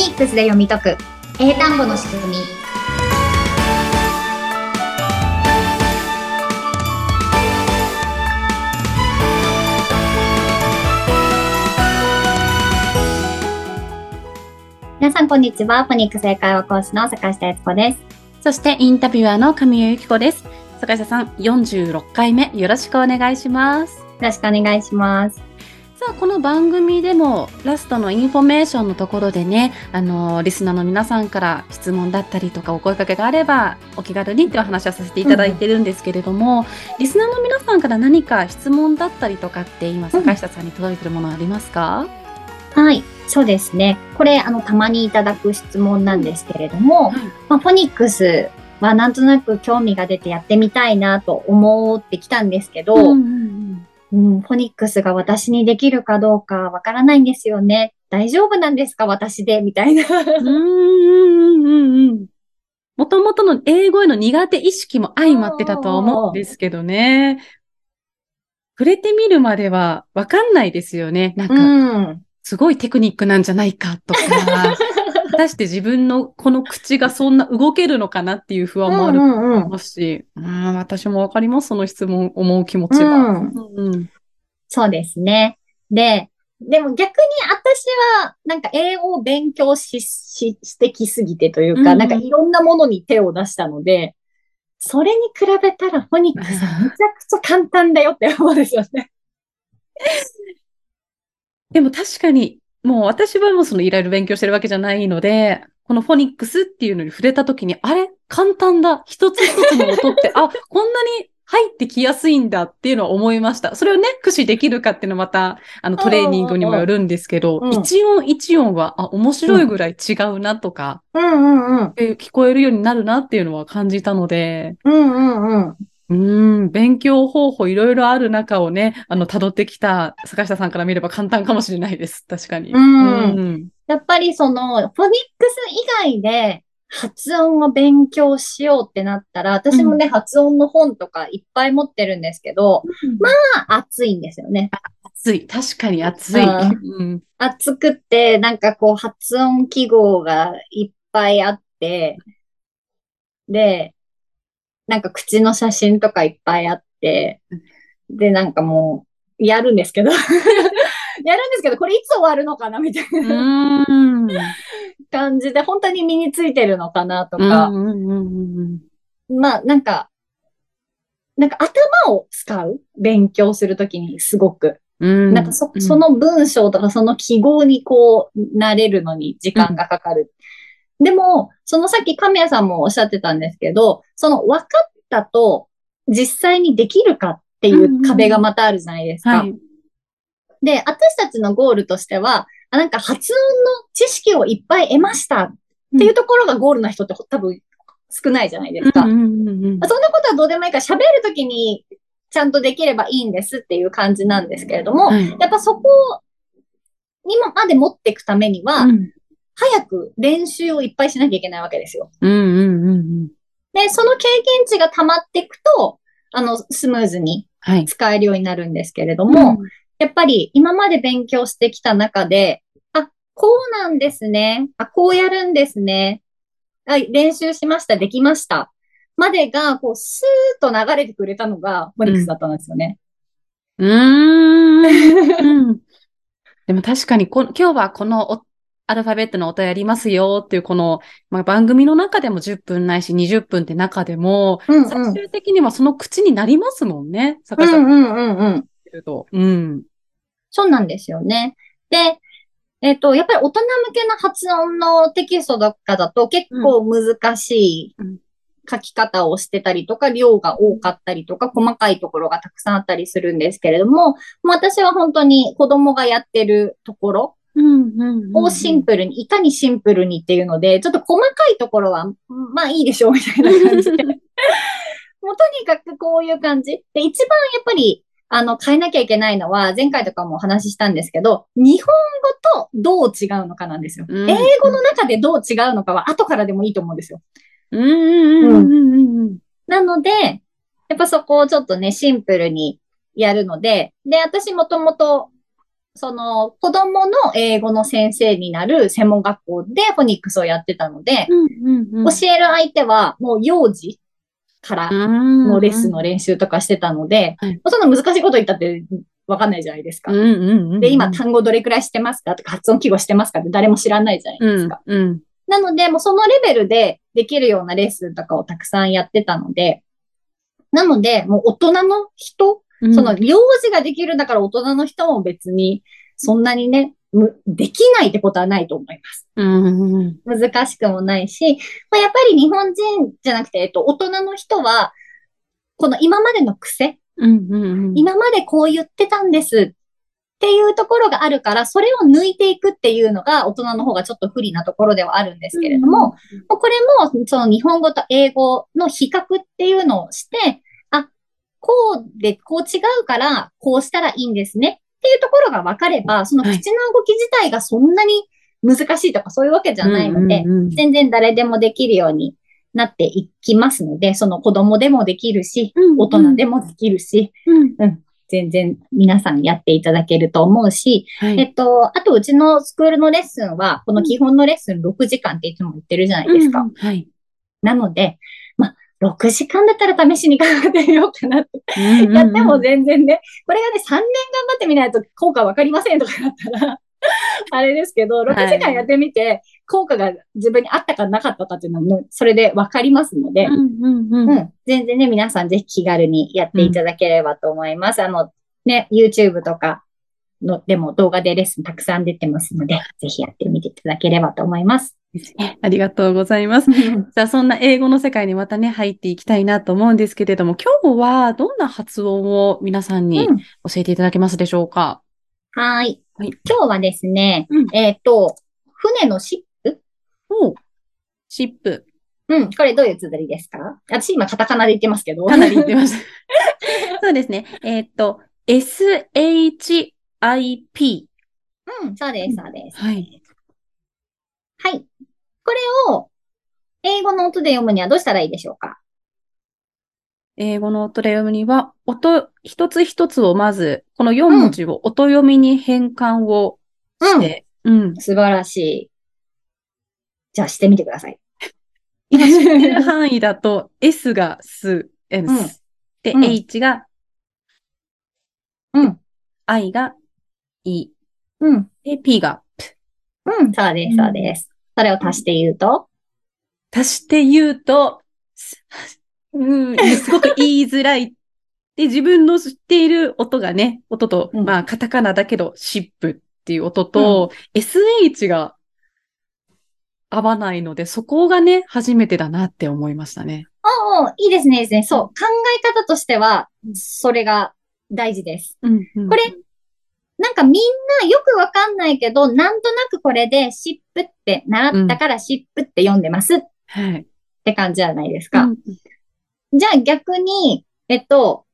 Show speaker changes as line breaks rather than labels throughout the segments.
ニックスで読み解く英単語の仕組み皆さんこんにちは。フォニックス英会話講師の坂下悦子です。
そしてインタビュアーの神谷由紀子です。坂下さん、46回目よろしくお願いします。
よろしくお願いします。
さあ、この番組でもラストのインフォメーションのところでね、あの、リスナーの皆さんから質問だったりとかお声かけがあれば、お気軽にってお話はさせていただいてるんですけれども、リスナーの皆さんから何か質問だったりとかって今、坂下さんに届いてるものありますか、
はい、そうですね。これ、あの、たまにいただく質問なんですけれども、まあ、フォニックスはなんとなく興味が出てやってみたいなと思ってきたんですけど、
うんうんうん
うん、フォニックスが私にできるかどうかわからないんですよね。大丈夫なんですか私でみたいな。
もともとの英語への苦手意識も相まってたと思うんですけどね。触れてみるまではわかんないですよね。なんか、
うん。
すごいテクニックなんじゃないかとか、果たして自分のこの口がそんな動けるのかなっていう不安もあると
うんうんうん
思いますし、うん私もわかります、その質問、思う気持ちは。
うん
うんうん
そうですね。で、でも逆に私は、なんか英語を勉強し、し、してきすぎてというか、
うんうん
なんかいろんなものに手を出したので、それに比べたらフォニックスはめちゃくちゃ簡単だよって思うんですよね。
でも確かに、もう私はもうそのいろいろ勉強してるわけじゃないので、このフォニックスっていうのに触れたときに、あれ簡単だ一つ一つの音って、あ、こんなに入ってきやすいんだっていうのは思いました。それをね、駆使できるかっていうのはまた、あの、トレーニングにもよるんですけど、
うん
一音一音は、あ、面白いぐらい違うなとか、
うんうんうん。
え聞こえるようになるなっていうのは感じたので、
うんうんうん。
うーん、勉強方法いろいろある中をね、あの、辿ってきた坂下さんから見れば簡単かもしれないです。確かに。
うん
うん
やっぱりその、フォニックス以外で発音を勉強しようってなったら、私もね、発音の本とかいっぱい持ってるんですけど、まあ、熱いんですよね。
暑い。確かに暑い。
うん
うん。
熱くって、なんかこう、発音記号がいっぱいあって、で、なんか口の写真とかいっぱいあって、で、なんかもう、やるんですけど、やるんですけど、これいつ終わるのかなみたいうな。感じで、本当に身についてるのかなと
うん
か、
うんうんうん
まあ、なんか、なんか頭を使う勉強するときにすごく。
うん。
なんかそ、
うん
そ、の文章とかその記号にこう、慣れるのに時間がかかる。でも、そのさっき神谷さんもおっしゃってたんですけど、その分かったと実際にできるかっていう壁がまたあるじゃないですか。
はい。
で、私たちのゴールとしては、あなんか発音の知識をいっぱい得ましたっていうところがゴールな人って多分少ないじゃないですか。
うんうんうんうん
まあそんなことはどうでもいいから喋るときにちゃんとできればいいんですっていう感じなんですけれども、
はい
やっぱそこにもまで持っていくためには、
うん
早く練習をいっぱいしなきゃいけないわけですよ。
うんうんうん。
で、その経験値が溜まっていくと、あの、スムーズに
はい。
使えるようになるんですけれども、やっぱり今まで勉強してきた中で、あ、こうなんですね。あ、こうやるんですね。あ、練習しました。できました。までが、こう、スーッと流れてくれたのが、フォニックスだったんですよね。
うーん。うんでも確かにこ、今日はこのおアルファベットの音やりますよっていうこの、まあ、番組の中でも10分ないし20分って中でも、
うんうん
最終的にはその口になりますもんね。
う
坂ん
んうんうんうん。
うん。
そうなんですよね。で、えっと、やっぱり大人向けの発音のテキストとかだと結構難しい
うん
書き方をしてたりとか、量が多かったりとか、細かいところがたくさんあったりするんですけれども、もう私は本当に子供がやってるところをシンプルに、いかにシンプルにっていうので、ちょっと細かいところは、まあいいでしょうみたいな感じで。もうとにかくこういう感じ。で、一番やっぱり、あの、変えなきゃいけないのは、前回とかもお話ししたんですけど、日本語とどう違うのかなんですよ。
うん
英語の中でどう違うのかは後からでもいいと思うんですよ。
うんうんうんうんうん
なので、やっぱそこをちょっとね、シンプルにやるので、で、私もともとその子供の英語の先生になる専門学校でフォニックスをやってたので、
うんうんうん。
教える相手はもう幼児からのレッスンの練習とかしてたので、
はい
そんな難しいこと言ったってわかんないじゃないですか。
うんうんうんうん。
で、今単語どれくらい知ってますかとか発音記号してますかって誰も知らないじゃないですか。
うんうん。
なので、もうそのレベルでできるようなレッスンとかをたくさんやってたので、なので、もう大人の人、
うん
その幼児ができるんだから大人の人も別にそんなにね、むできないってことはないと思います。
うんうん
難しくもないし、まあ、やっぱり日本人じゃなくて、えっと、大人の人は、この今までの癖、
うんうんうん。
今までこう言ってたんですっていうところがあるから、それを抜いていくっていうのが大人の方がちょっと不利なところではあるんですけれども、もうこれもその日本語と英語の比較っていうのをして、あ、こうでこう違うからこうしたらいいんですね。っていうところが分かれば、その口の動き自体がそんなに難しいとかそういうわけじゃないので、
うんうんうん
全然誰でもできるようになっていきますので、その子供でもできるし、
うん
大人でもできるし、
うん。
全然皆さんやっていただけると思うし、
はい。
えっと、あとうちのスクールのレッスンは、この基本のレッスン6時間っていつも言ってるじゃないですか。
うんうん。はい。
なので、まあ、6時間だったら試しに頑張ってみようかなって。やっても全然ね、これがね、3年頑張ってみないと効果わかりませんとかだったら、あれですけど、6時間やってみて、効果が自分にあったかなかったかっていうのも、それでわかりますので、
うんうんうん
うん。全然ね、皆さんぜひ気軽にやっていただければと思います。あの、ね、YouTube とかの、でも動画でレッスンたくさん出てますので、ぜひやってみていただければと思います。
ですね。ありがとうございます。じゃあ、そんな英語の世界にまたね、入っていきたいなと思うんですけれども、今日はどんな発音を皆さんに
うん
教えていただけますでしょうか、
はーい。
はい
今日はですね、
うん
えっ、と、船のシップ？
おうシップ。
うん、これどういう綴りですか？私今カタカナで言ってますけど。
かなり言ってました。そうですね。えーっと、SHIP。
うん、そうです、そうです。
はい。
はい。これを、英語の音で読むにはどうしたらいいでしょうか？
英語の音で読むには、音、一つ一つをまず、この4文字を音読みに変換をして、うん。
素晴らしい。じゃあしてみてください。
今知ってる範囲だと、S がす、S、
うん。
で、
うん。
H が
うん、
I が E、
うん、
で、P が
うん、そうです、そうです。それを足して言うと、
足して言うと、す うん、すごく言いづらい。で、自分の知っている音がね、音と、
うん
まあ、カタカナだけど、シップっていう音と、SH が合わないので、そこがね、初めてだなって思いましたね。
おうおういいですね、いいですね。そう。考え方としては
う、ん
それが大事です。
うん、うん
これ、なんかみんなよくわかんないけど、なんとなくこれでシップって習ったからシップって読んでますっ
はい。
て感じじゃないですか。
うん
じゃあ逆に、えっと、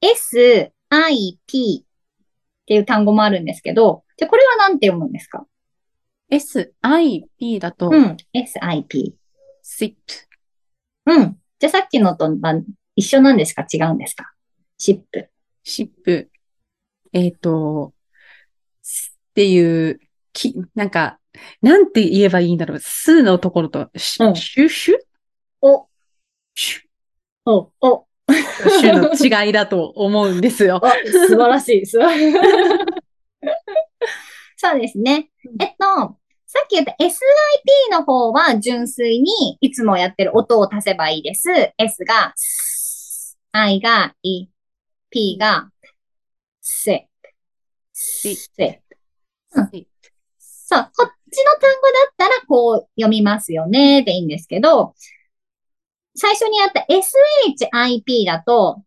S, I, P っていう単語もあるんですけど、じゃあこれはなんて読むんですか
？S、I、P だと、
うん。S, I, P。
SIP。
うん。じゃあさっきのとは一緒なんですか？違うんですか？シップ。
シップ。えっ、と、っていう、き、なんか、なんて言えばいいんだろう。すのところと、シ
うん
シュシュ
お、
シュ
お、お、
シュの違いだと思うんですよ。
あ、素晴らしい。素晴らしい。そうですね。えっと、さっき言った SIP の方は純粋にいつもやってる音を足せばいいです。S が、ス I が、い、P が、せ、せ。うんそう、こっちの単語だったらこう読みますよねでいいんですけど、最初にやった SHIP だと、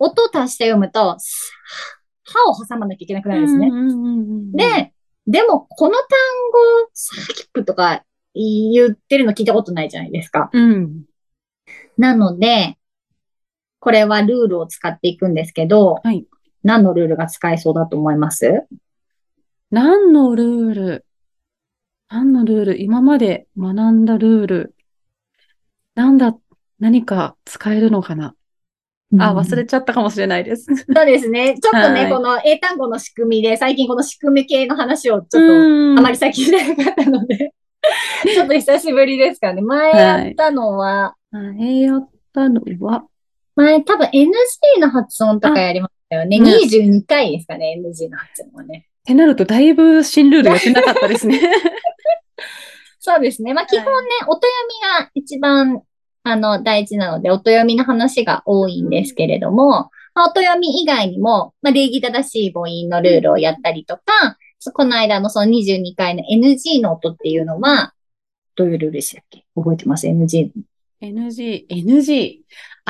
音足して読むと、歯を挟まなきゃいけなくなるんですね。で、でもこの単語、サキップとか言ってるの聞いたことないじゃないですか。
うん。
なので、これはルールを使っていくんですけど、
はい
何のルールが使えそうだと思います？
何のルール？何のルール？今まで学んだルール。なんだ、何か使えるのかな？あ、忘れちゃったかもしれないです。
そうですね。ちょっとね、
はい。
この英単語の仕組みで、最近この仕組み系の話をちょっと、
うん。
あまり先聞いてなかったので、ちょっと久しぶりですかね。前やったのは、
前やったのは、
前多分 NG の発音とかやりましね。
あね
22回ですかね、NG の発音はね。
ってなるとだいぶ新ルールやってなかったですね。
そうですね。まあ基本ね、音読みが一番、あの、大事なので、音読みの話が多いんですけれども、まあ、音読み以外にも、まあ、礼儀正しい母音のルールをやったりとか、そこの間のその22回の NG の音っていうのは、どういうルールでしたっけ？覚えてます ?NG。
NG、NG。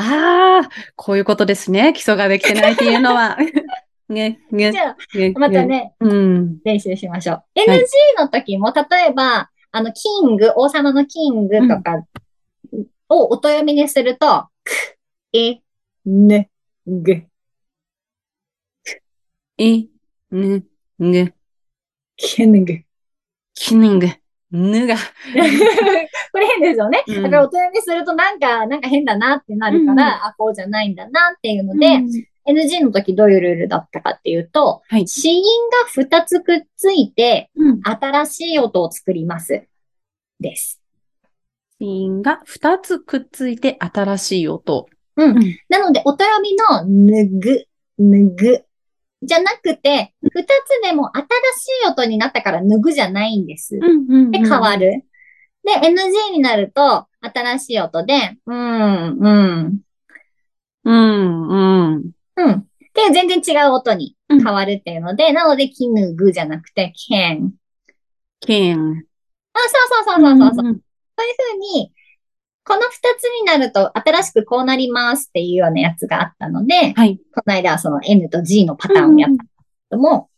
ああ、こういうことですね。基礎ができてないっていうのは。ね、ね
じ、ゃあ、
ね、
またね、
うん。
練習しましょう。NG の時も、例えば、あの、キング、王様のキングとかを音読みにすると、く、え、ぬ、ぐ、
い、ぬ、ぐ、
キング。
きぬぐ、ぬが。
これ変ですよね。
うん
だから音読みするとなんか、なんか変だなってなるから、
うん
あ、こうじゃないんだなっていうので、
うん
NG の時どういうルールだったかっていうと、
はい
子音が2つくっついて、
うん。
新しい音を作ります。です。
子音が2つくっついて新しい音。
うん
うん
なので、音読みのぬぐ、ぬぐ、じゃなくて、二つでも新しい音になったからぬぐじゃないんです。
うんうん
で、変わる。で、NG になると、新しい音で、うん、うん、
うん、うん。
うん。で、全然違う音に
うん
変わるっていうので、なので、きぬぐじゃなくて、けん。
けん。
あ、そうそうそうそうそうそう。
ん
そういうふうに、この二つになると、新しくこうなりますっていうようなやつがあったので、
はい。
この間はその N と G のパターンをやったけども、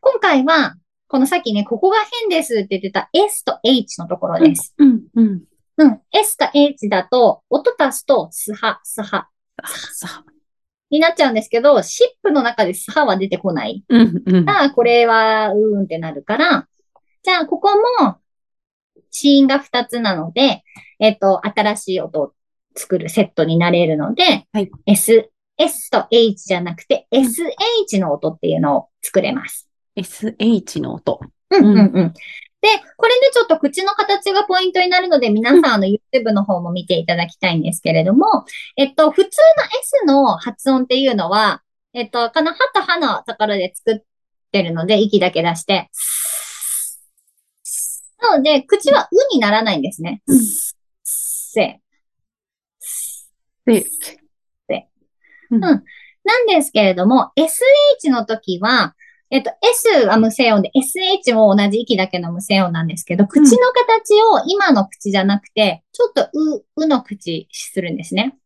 今回は、このさっきね、ここが変ですって言ってた S と H のところです。
うん、うん。
うん。S と H だと、音足すと、スハ、スハ
さあ。
になっちゃうんですけど、シップの中でスハは出てこない。
うん、うん。
ああ、これは、うーんってなるから、じゃあ、ここも、子音が2つなので、えっと、新しい音を作るセットになれるので、
はい
S、S と H じゃなくて、SH の音っていうのを作れます。
SH の音。
うんうんうん。で、これでちょっと口の形がポイントになるので、皆さんあの YouTube の方も見ていただきたいんですけれども、えっと、普通の S の発音っていうのは、えっと、この歯と歯のところで作ってるので、息だけ出して、なので、口はうにならないんですね。
うん
せ。
で、
で
うん
うんなんですけれども、SH の時は、えっと、S は無声音で、SH も同じ息だけの無声音なんですけど、口の形を今の口じゃなくて、ちょっとう、うの口するんですね。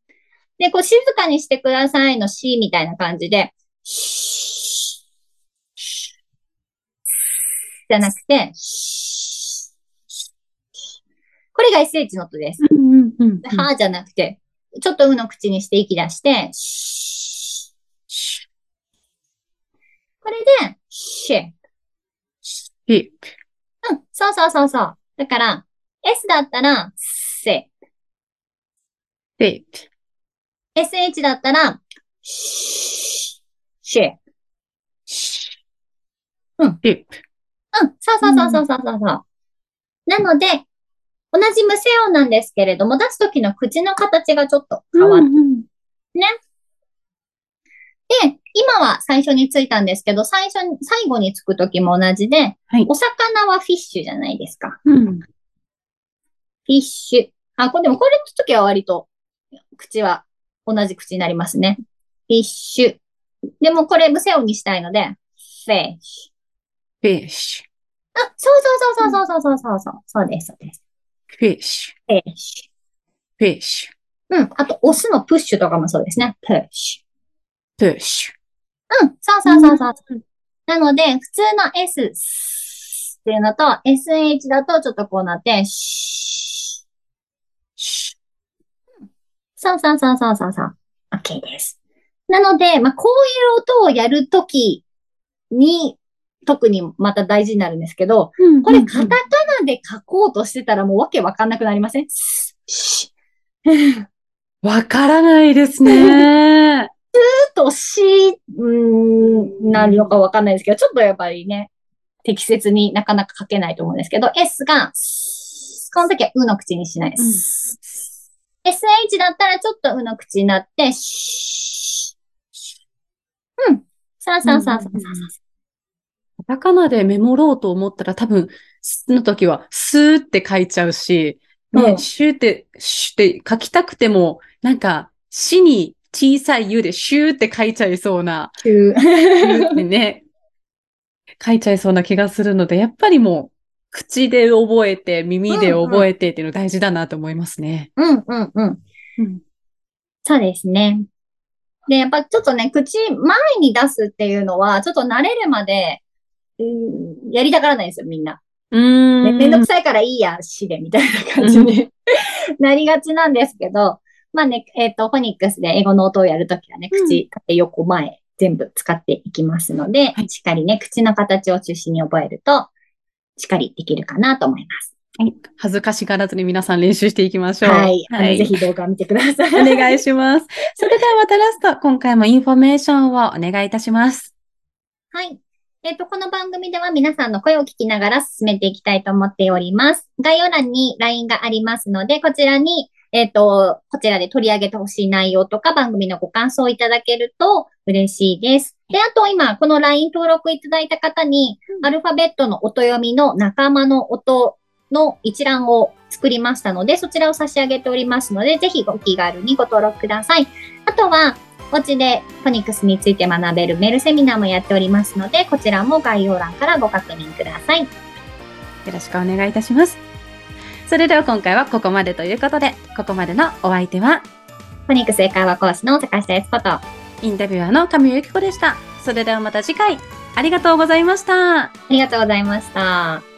で、こう静かにしてくださいの C みたいな感じで、じゃなくて、これが SH の音です。はーじゃなくて、ちょっとうの口にして息出して、シェ。
ヒ
うん、そうそうそうそう。だから、S だったら、セ。
で、
SH だったら、シェ。うん
で、
うん、そうそうそうそうそうそうそう。なので、同じ無声音なんですけれども、出すときの口の形がちょっと変わる。
うんうん
で、今は最初についたんですけど、最初に、最後につくときも同じで、
はい
お魚はフィッシュじゃないですか。
うん。
フィッシュ。あ、これでもこれの時は割と、口は同じ口になりますね。 fish。でもこれ無声音にしたいので、
fish
fish。あ、そうそうそうそうそうそうそうそう。そうです、そうです。
ュ、
fish fish、fish、
ュ。
うん。あと、押すの push とかもそうですね。
push
push。うん。そうそうそうそう。なので、普通の S っていうのと、SH だとちょっとこうなって、シ
ュ、シ
そうそうそうそうそうそう。OK です。なので、まあ、こういう音をやるときに、特にまた大事になるんですけど、
ュ。
これカタカナで書こうとしてたらもうわけわかんなくなりませんシ
わからないですね。
とうーん、なるのかわかんないですけど、ちょっとやっぱりね、適切になかなか書けないと思うんですけど、S が、この時はうの口にしないです。SH だったらちょっとうの口になって、うん。さあさあさあさあさあさあ。
カタカナでメモろうと思ったら多分、すの時はスーって書いちゃうし、ね、
うん
シューって、シュって書きたくても、なんか、死に小さい U でシューって書いちゃいそうな、
急
シューってね、書いちゃいそうな気がするので、やっぱりもう、口で覚えて、耳で覚えてっていうの大事だなと思いますね。
うんうんうん。
うん
そうですね。で、やっぱちょっとね、口前に出すっていうのは、ちょっと慣れるまで、うんやりたがらないんですよ、みんな。
うー
ね
ん。
めんどくさいからいいや、しで、みたいな感じに なりがちなんですけど、まあね、えっ、と、フォニックスで英語の音をやるときはね、
うん
口、縦、横、前、全部使っていきますので、
はい
しっかりね、口の形を中心に覚えると、しっかりできるかなと思います。
はい恥ずかしがらずに皆さん練習していきましょう。
はい。あのぜひ動画を見てください。
お願いします。それではまたラスト、今回もインフォメーションをお願いいたします。
はい。えっ、と、この番組では皆さんの声を聞きながら進めていきたいと思っております。概要欄に LINE がありますので、こちらに、えっ、と、こちらで取り上げてほしい内容とか番組のご感想をいただけると嬉しいです。で、あと今、この LINE 登録いただいた方に、
うん
アルファベットの音読みの仲間の音の一覧を作りましたので、そちらを差し上げておりますので、ぜひお気軽にご登録ください。あとは、お家でフォニックスについて学べるメールセミナーもやっておりますので、こちらも概要欄からご確認ください。
よろしくお願いいたします。それでは今回はここまでということで、ここまでのお相手は、
フォニックス英会話講師の坂下悦子と、あ
インタビュアーの神尾由紀子でした。それではまた次回、ありがとうございました。
りがとうございました。